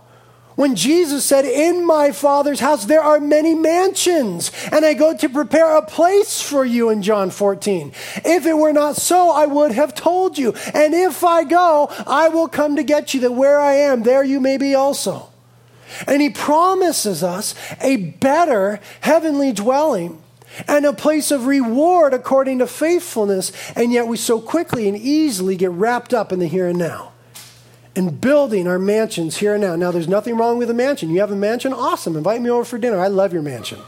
when Jesus said, In my Father's house there are many mansions, and I go to prepare a place for you in John 14. If it were not so, I would have told you. And if I go, I will come to get you, that where I am, there you may be also. And he promises us a better heavenly dwelling and a place of reward according to faithfulness. And yet we so quickly and easily get wrapped up in the here and now and building our mansions here and now. Now, there's nothing wrong with a mansion. You have a mansion? Awesome. Invite me over for dinner. I love your mansion.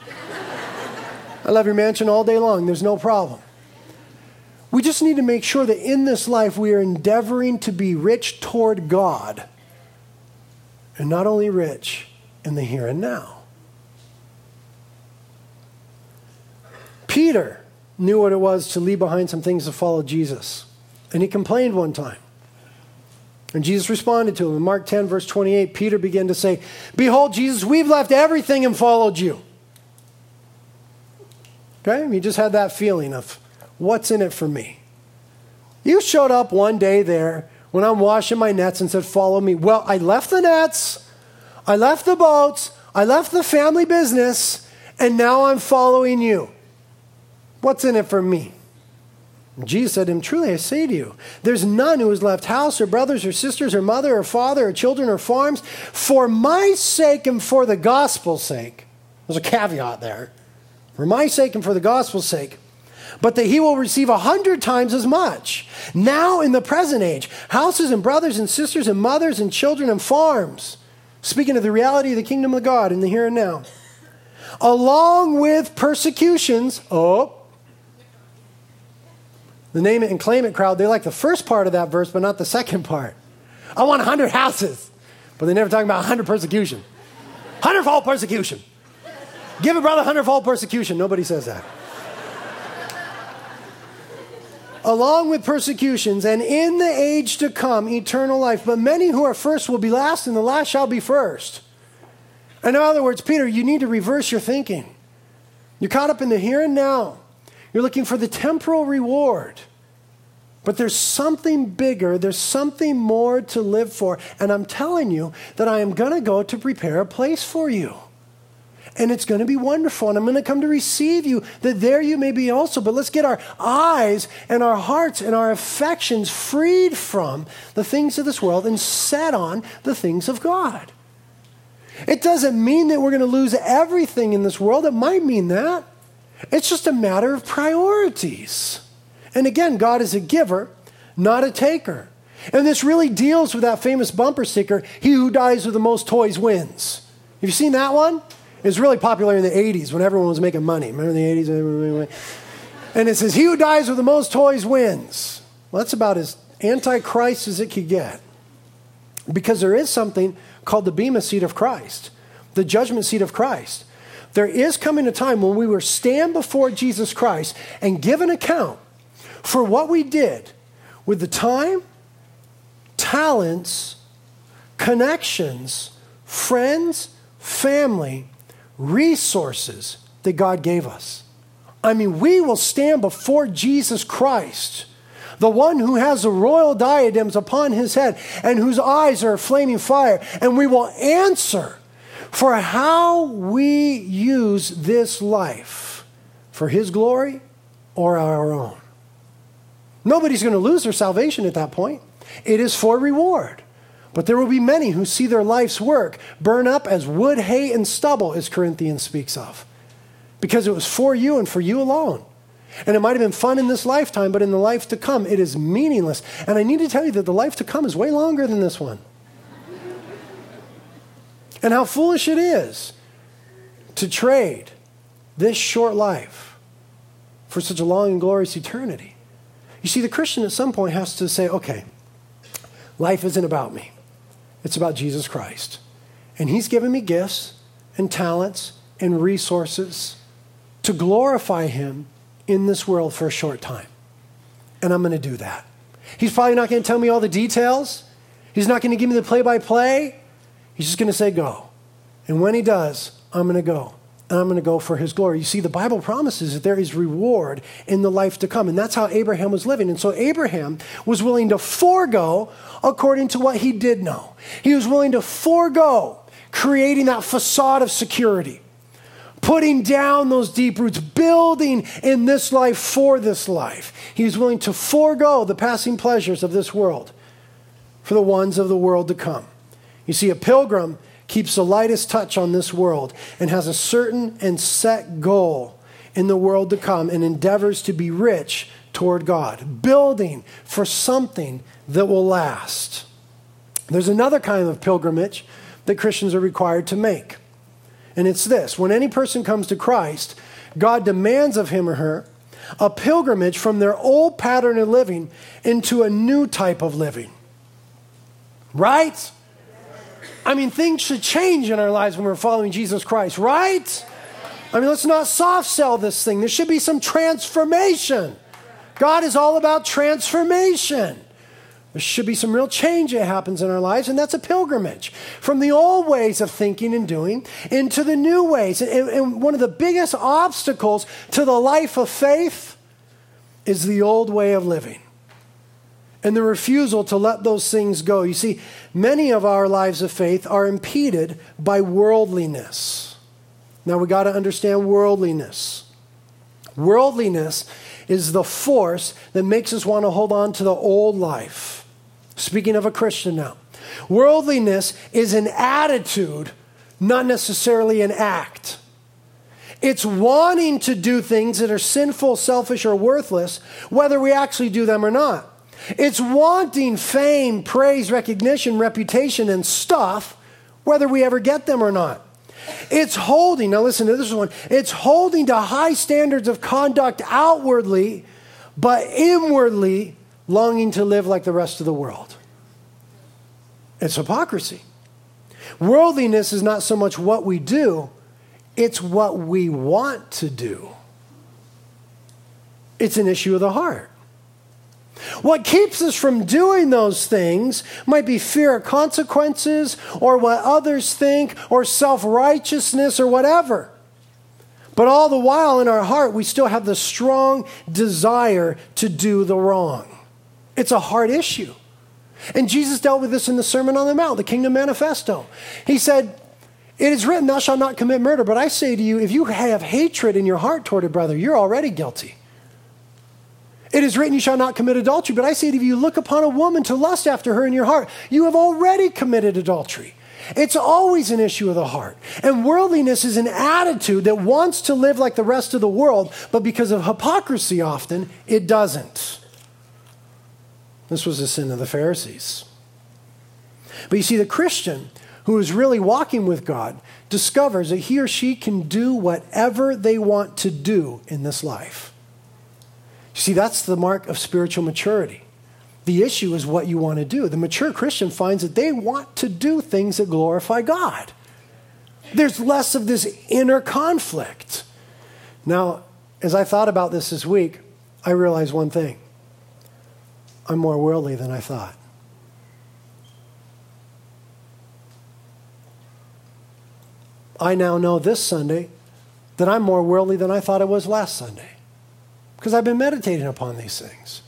I love your mansion all day long. There's no problem. We just need to make sure that in this life we are endeavoring to be rich toward God and not only rich in the here and now. Peter knew what it was to leave behind some things to follow Jesus. And he complained one time. And Jesus responded to him. In Mark 10, verse 28, Peter began to say, Behold, Jesus, we've left everything and followed you. Okay? He just had that feeling of, what's in it for me? You showed up one day there when I'm washing my nets and said, Follow me. Well, I left the nets, I left the boats, I left the family business, and now I'm following you. What's in it for me? Jesus said to him, Truly I say to you, there's none who has left house or brothers or sisters or mother or father or children or farms for my sake and for the gospel's sake. There's a caveat there. For my sake and for the gospel's sake. But that he will receive a hundred times as much. Now in the present age, houses and brothers and sisters and mothers and children and farms. Speaking of the reality of the kingdom of God in the here and now. Along with persecutions. Oh, the name it and claim it crowd, they like the first part of that verse, but not the second part. I want 100 houses, but they never talk about 100 persecution. 100 fold persecution. Give a brother 100 fold persecution. Nobody says that. Along with persecutions, and in the age to come, eternal life. But many who are first will be last, and the last shall be first. In other words, Peter, you need to reverse your thinking. You're caught up in the here and now. You're looking for the temporal reward. But there's something bigger, there's something more to live for. And I'm telling you that I am going to go to prepare a place for you. And it's going to be wonderful. And I'm going to come to receive you, that there you may be also. But let's get our eyes and our hearts and our affections freed from the things of this world and set on the things of God. It doesn't mean that we're going to lose everything in this world. It might mean that. It's just a matter of priorities. And again, God is a giver, not a taker. And this really deals with that famous bumper sticker He who dies with the most toys wins. Have you seen that one? It was really popular in the 80s when everyone was making money. Remember the 80s? And it says, He who dies with the most toys wins. Well, that's about as antichrist as it could get. Because there is something called the Bema seat of Christ, the judgment seat of Christ. There is coming a time when we will stand before Jesus Christ and give an account for what we did with the time, talents, connections, friends, family, resources that God gave us. I mean, we will stand before Jesus Christ, the one who has the royal diadems upon his head and whose eyes are flaming fire, and we will answer for how we use this life for his glory or our own. Nobody's going to lose their salvation at that point. It is for reward. But there will be many who see their life's work burn up as wood, hay, and stubble, as Corinthians speaks of because it was for you and for you alone. And it might have been fun in this lifetime, but in the life to come, it is meaningless. And I need to tell you that the life to come is way longer than this one. And how foolish it is to trade this short life for such a long and glorious eternity. You see, the Christian at some point has to say, okay, life isn't about me, it's about Jesus Christ. And He's given me gifts and talents and resources to glorify Him in this world for a short time. And I'm going to do that. He's probably not going to tell me all the details. He's not going to give me the play by play. He's just going to say, go. And when He does, I'm going to go. And I'm going to go for His glory. You see, the Bible promises that there is reward in the life to come. And that's how Abraham was living. And so Abraham was willing to forego according to what he did know. He was willing to forego creating that facade of security putting down those deep roots, building in this life for this life. He was willing to forego the passing pleasures of this world for the ones of the world to come. You see, a pilgrim keeps the lightest touch on this world and has a certain and set goal in the world to come and endeavors to be rich toward God, building for something that will last. There's another kind of pilgrimage that Christians are required to make. And it's this when any person comes to Christ, God demands of him or her a pilgrimage from their old pattern of living into a new type of living. Right? I mean, things should change in our lives when we're following Jesus Christ, right? I mean, let's not soft sell this thing. There should be some transformation. God is all about transformation. There should be some real change that happens in our lives, and that's a pilgrimage from the old ways of thinking and doing into the new ways. And, and, one of the biggest obstacles to the life of faith is the old way of living and the refusal to let those things go. You see, many of our lives of faith are impeded by worldliness. Now we got to understand worldliness. Worldliness is the force that makes us want to hold on to the old life Speaking of a Christian now, worldliness is an attitude, not necessarily an act. It's wanting to do things that are sinful, selfish, or worthless, whether we actually do them or not. It's wanting fame, praise, recognition, reputation, and stuff, whether we ever get them or not. It's holding, now listen to this one, it's holding to high standards of conduct outwardly, but inwardly longing to live like the rest of the world. It's hypocrisy. Worldliness is not so much what we do, it's what we want to do. It's an issue of the heart. What keeps us from doing those things might be fear of consequences or what others think or self righteousness or whatever. But all the while in our heart, we still have the strong desire to do the wrong. It's a hard issue. And Jesus dealt with this in the Sermon on the Mount, the Kingdom Manifesto. He said, It is written, Thou shalt not commit murder. But I say to you, if you have hatred in your heart toward a brother, you're already guilty. It is written, You shall not commit adultery. But I say to you, look upon a woman to lust after her in your heart. You have already committed adultery. It's always an issue of the heart. And worldliness is an attitude that wants to live like the rest of the world, but because of hypocrisy, often, it doesn't. This was the sin of the Pharisees. But you see, the Christian who is really walking with God discovers that he or she can do whatever they want to do in this life. You see, that's the mark of spiritual maturity. The issue is what you want to do. The mature Christian finds that they want to do things that glorify God. There's less of this inner conflict. Now, as I thought about this this week, I realized one thing I'm more worldly than I thought. I now know this Sunday that I'm more worldly than I thought I was last Sunday because I've been meditating upon these things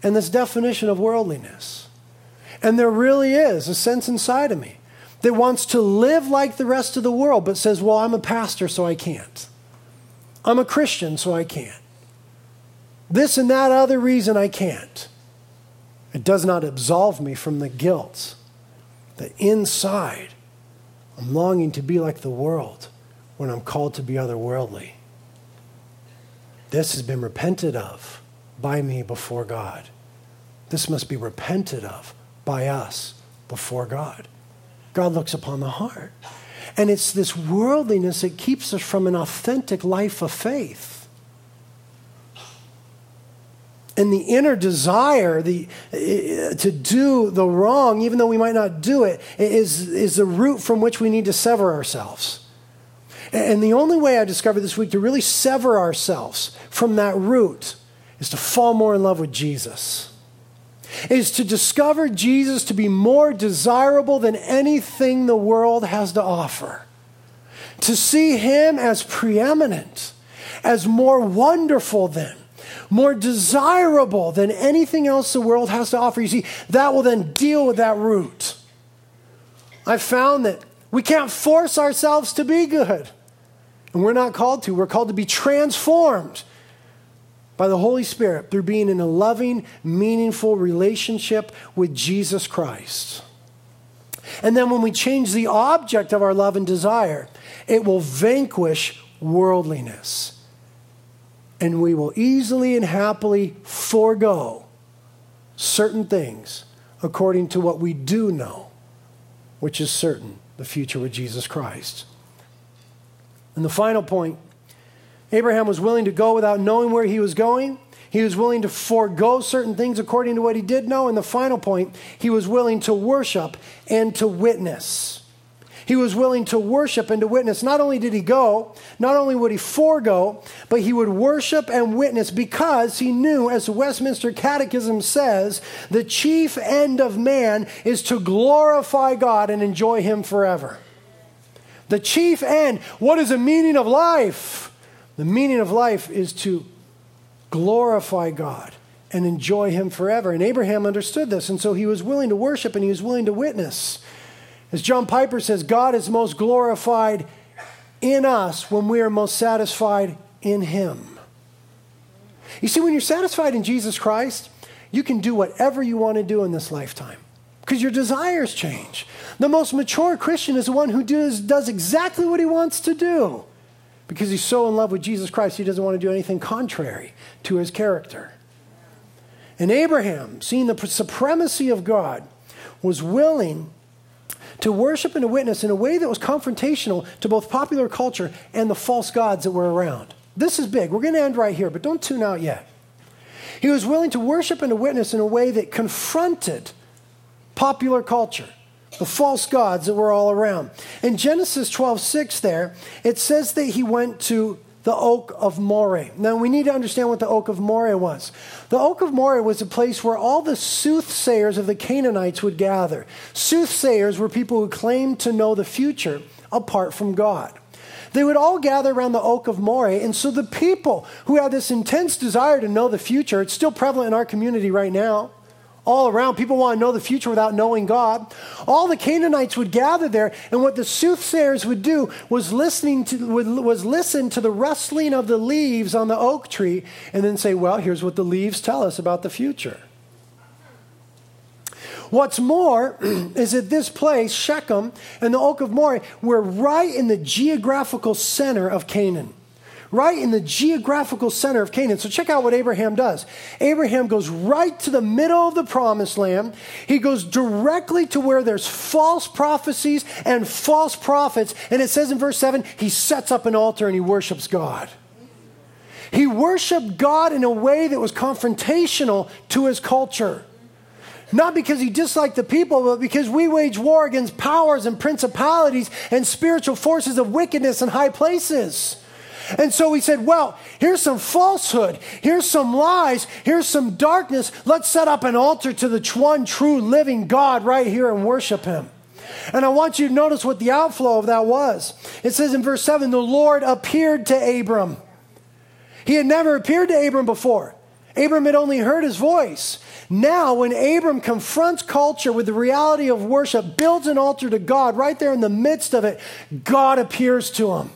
and this definition of worldliness. And there really is a sense inside of me that wants to live like the rest of the world, but says, Well, I'm a pastor, so I can't. I'm a Christian, so I can't. This and that other reason I can't. It does not absolve me from the guilt that inside I'm longing to be like the world when I'm called to be otherworldly. This has been repented of by me before God. This must be repented of by us before God. God looks upon the heart. And it's this worldliness that keeps us from an authentic life of faith. And the inner desire the, uh, to do the wrong, even though we might not do it, is, is the root from which we need to sever ourselves. And the only way I discovered this week to really sever ourselves from that root is to fall more in love with Jesus. Is to discover Jesus to be more desirable than anything the world has to offer. To see him as preeminent, as more wonderful than, more desirable than anything else the world has to offer. You see, that will then deal with that root. I've found that we can't force ourselves to be good. And we're not called to. We're called to be transformed by the Holy Spirit through being in a loving, meaningful relationship with Jesus Christ. And then when we change the object of our love and desire, it will vanquish worldliness. And we will easily and happily forego certain things according to what we do know, which is certain the future with Jesus Christ. And the final point Abraham was willing to go without knowing where he was going. He was willing to forego certain things according to what he did know. And the final point, he was willing to worship and to witness. He was willing to worship and to witness. Not only did he go, not only would he forego, but he would worship and witness because he knew, as the Westminster Catechism says, the chief end of man is to glorify God and enjoy him forever. The chief end. What is the meaning of life? The meaning of life is to glorify God and enjoy Him forever. And Abraham understood this, and so he was willing to worship and he was willing to witness. As John Piper says, God is most glorified in us when we are most satisfied in Him. You see, when you're satisfied in Jesus Christ, you can do whatever you want to do in this lifetime because your desires change. The most mature Christian is the one who does, does exactly what he wants to do because he's so in love with Jesus Christ, he doesn't want to do anything contrary to his character. And Abraham, seeing the supremacy of God, was willing to worship and to witness in a way that was confrontational to both popular culture and the false gods that were around. This is big. We're going to end right here, but don't tune out yet. He was willing to worship and to witness in a way that confronted popular culture the false gods that were all around. In Genesis 12 6, there, it says that he went to the oak of Moreh. Now, we need to understand what the oak of Moreh was. The oak of Moreh was a place where all the soothsayers of the Canaanites would gather. Soothsayers were people who claimed to know the future apart from God. They would all gather around the oak of Moreh, and so the people who had this intense desire to know the future, it's still prevalent in our community right now all around. People want to know the future without knowing God. All the Canaanites would gather there, and what the soothsayers would do was listening to was listen to the rustling of the leaves on the oak tree, and then say, "Well, here's what the leaves tell us about the future." What's more is that this place, Shechem and the Oak of Moreh, were right in the geographical center of Canaan right in the geographical center of Canaan. So check out what Abraham does. Abraham goes right to the middle of the promised land. He goes directly to where there's false prophecies and false prophets. And it says in verse 7 he sets up an altar and he worships God. He worshiped God in a way that was confrontational to his culture. Not because he disliked the people, but because we wage war against powers and principalities and spiritual forces of wickedness in high places. And so he said, well, here's some falsehood, here's some lies, here's some darkness. Let's set up an altar to the one true living God right here and worship him. And I want you to notice what the outflow of that was. It says in verse 7 the Lord appeared to Abram. He had never appeared to Abram before. Abram had only heard his voice. Now, when Abram confronts culture with the reality of worship, builds an altar to God right there in the midst of it, God appears to him.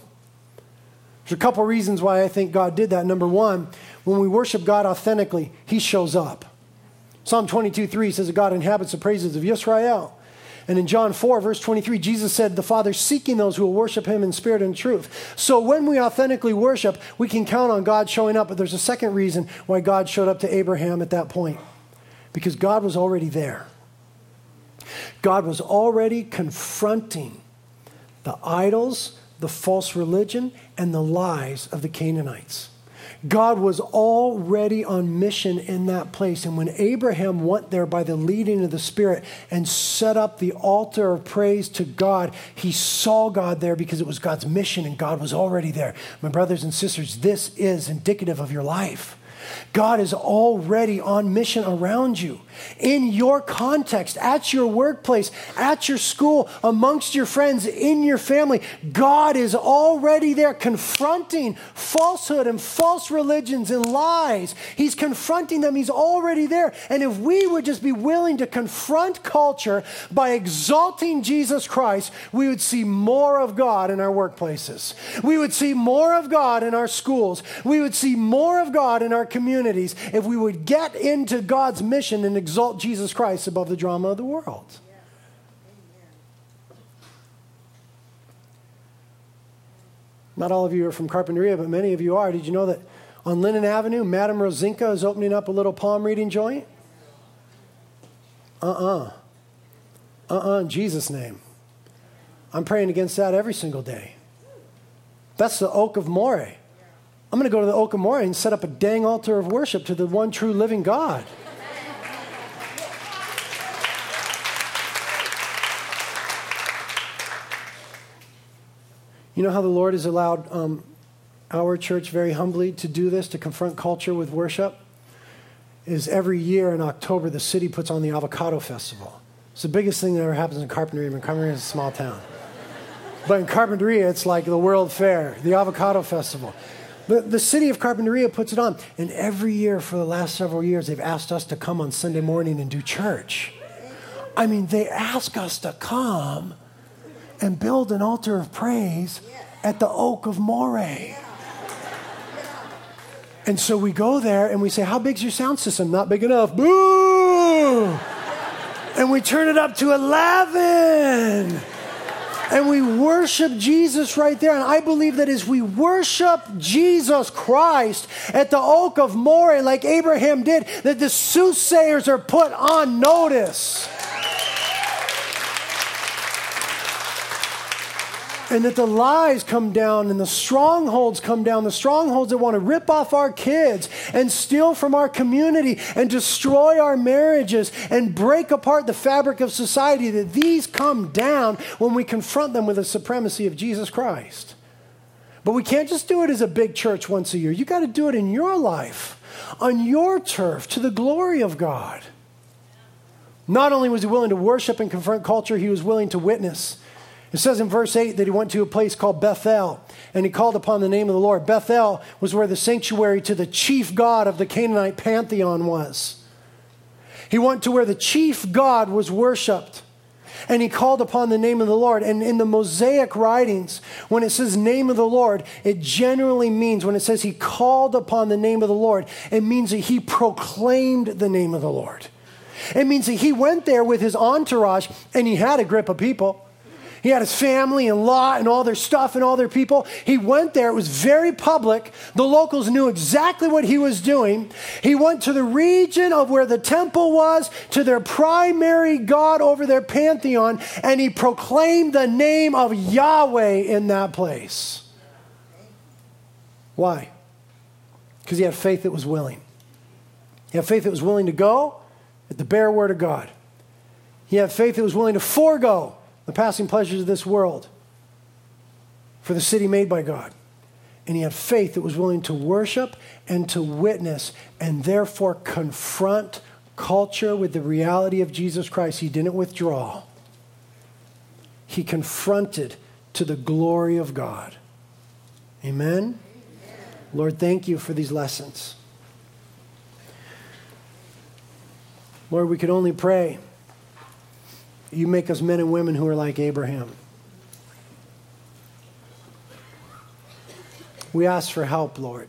There's a couple reasons why I think God did that. Number one, when we worship God authentically, He shows up. Psalm 22 3 says that God inhabits the praises of Yisrael. And in John 4, verse 23, Jesus said, The Father seeking those who will worship him in spirit and truth. So when we authentically worship, we can count on God showing up. But there's a second reason why God showed up to Abraham at that point because God was already there. God was already confronting the idols, the false religion, and the lies of the Canaanites. God was already on mission in that place. And when Abraham went there by the leading of the Spirit and set up the altar of praise to God, he saw God there because it was God's mission and God was already there. My brothers and sisters, this is indicative of your life. God is already on mission around you in your context, at your workplace, at your school, amongst your friends, in your family. God is already there confronting falsehood and false religions and lies. He's confronting them, He's already there. And if we would just be willing to confront culture by exalting Jesus Christ, we would see more of God in our workplaces. We would see more of God in our schools. We would see more of God in our communities if we would get into God's mission and exalt Jesus Christ above the drama of the world. Not all of you are from Carpinteria, but many of you are. Did you know that on Linden Avenue, Madame Rosinka is opening up a little palm reading joint? Uh uh-uh. uh. Uh uh, in Jesus' name. I'm praying against that every single day. That's the Oak of Moreh. I'm going to go to the Oak of Moreh and set up a dang altar of worship to the one true living God. You know how the Lord has allowed um, our church very humbly to do this, to confront culture with worship? Is every year in October, the city puts on the Avocado Festival. It's the biggest thing that ever happens in Carpinteria. Carpinteria is a small town. But in Carpinteria, it's like the World Fair, the Avocado Festival. The, the city of Carpinteria puts it on. And every year for the last several years, they've asked us to come on Sunday morning and do church. I mean, they ask us to come and build an altar of praise at the Oak of Moreh. And so we go there and we say, How big's your sound system? Not big enough. Boo! And we turn it up to 11. And we worship Jesus right there. And I believe that as we worship Jesus Christ at the Oak of Moreh, like Abraham did, that the soothsayers are put on notice. And that the lies come down and the strongholds come down, the strongholds that want to rip off our kids and steal from our community and destroy our marriages and break apart the fabric of society, that these come down when we confront them with the supremacy of Jesus Christ. But we can't just do it as a big church once a year. You got to do it in your life, on your turf, to the glory of God. Not only was he willing to worship and confront culture, he was willing to witness. It says in verse 8 that he went to a place called Bethel and he called upon the name of the Lord. Bethel was where the sanctuary to the chief god of the Canaanite pantheon was. He went to where the chief god was worshiped and he called upon the name of the Lord. And in the Mosaic writings, when it says name of the Lord, it generally means, when it says he called upon the name of the Lord, it means that he proclaimed the name of the Lord. It means that he went there with his entourage and he had a grip of people. He had his family and Lot and all their stuff and all their people. He went there. It was very public. The locals knew exactly what he was doing. He went to the region of where the temple was, to their primary God over their pantheon, and he proclaimed the name of Yahweh in that place. Why? Because he had faith that was willing. He had faith that was willing to go at the bare word of God. He had faith that was willing to forego the passing pleasures of this world for the city made by God. And he had faith that was willing to worship and to witness and therefore confront culture with the reality of Jesus Christ. He didn't withdraw. he confronted to the glory of God. Amen? Amen? Lord, thank you for these lessons. Lord, we could only pray you make us men and women who are like Abraham. We ask for help, Lord.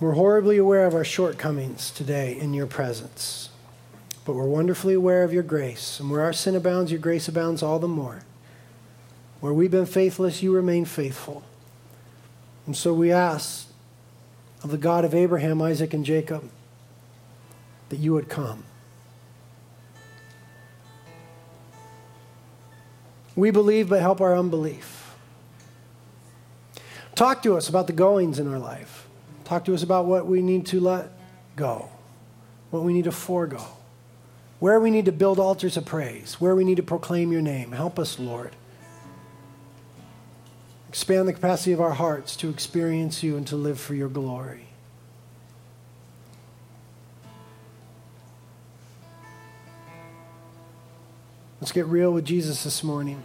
We're horribly aware of our shortcomings today in your presence, but we're wonderfully aware of your grace. And where our sin abounds, your grace abounds all the more. Where we've been faithless, you remain faithful. And so we ask of the God of Abraham, Isaac, and Jacob that you would come. We believe, but help our unbelief. Talk to us about the goings in our life. Talk to us about what we need to let go, what we need to forego, where we need to build altars of praise, where we need to proclaim your name. Help us, Lord. Expand the capacity of our hearts to experience you and to live for your glory. Let's get real with Jesus this morning.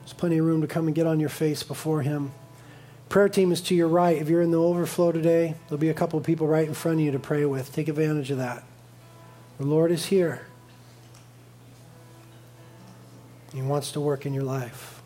There's plenty of room to come and get on your face before Him. Prayer team is to your right. If you're in the overflow today, there'll be a couple of people right in front of you to pray with. Take advantage of that. The Lord is here. He wants to work in your life.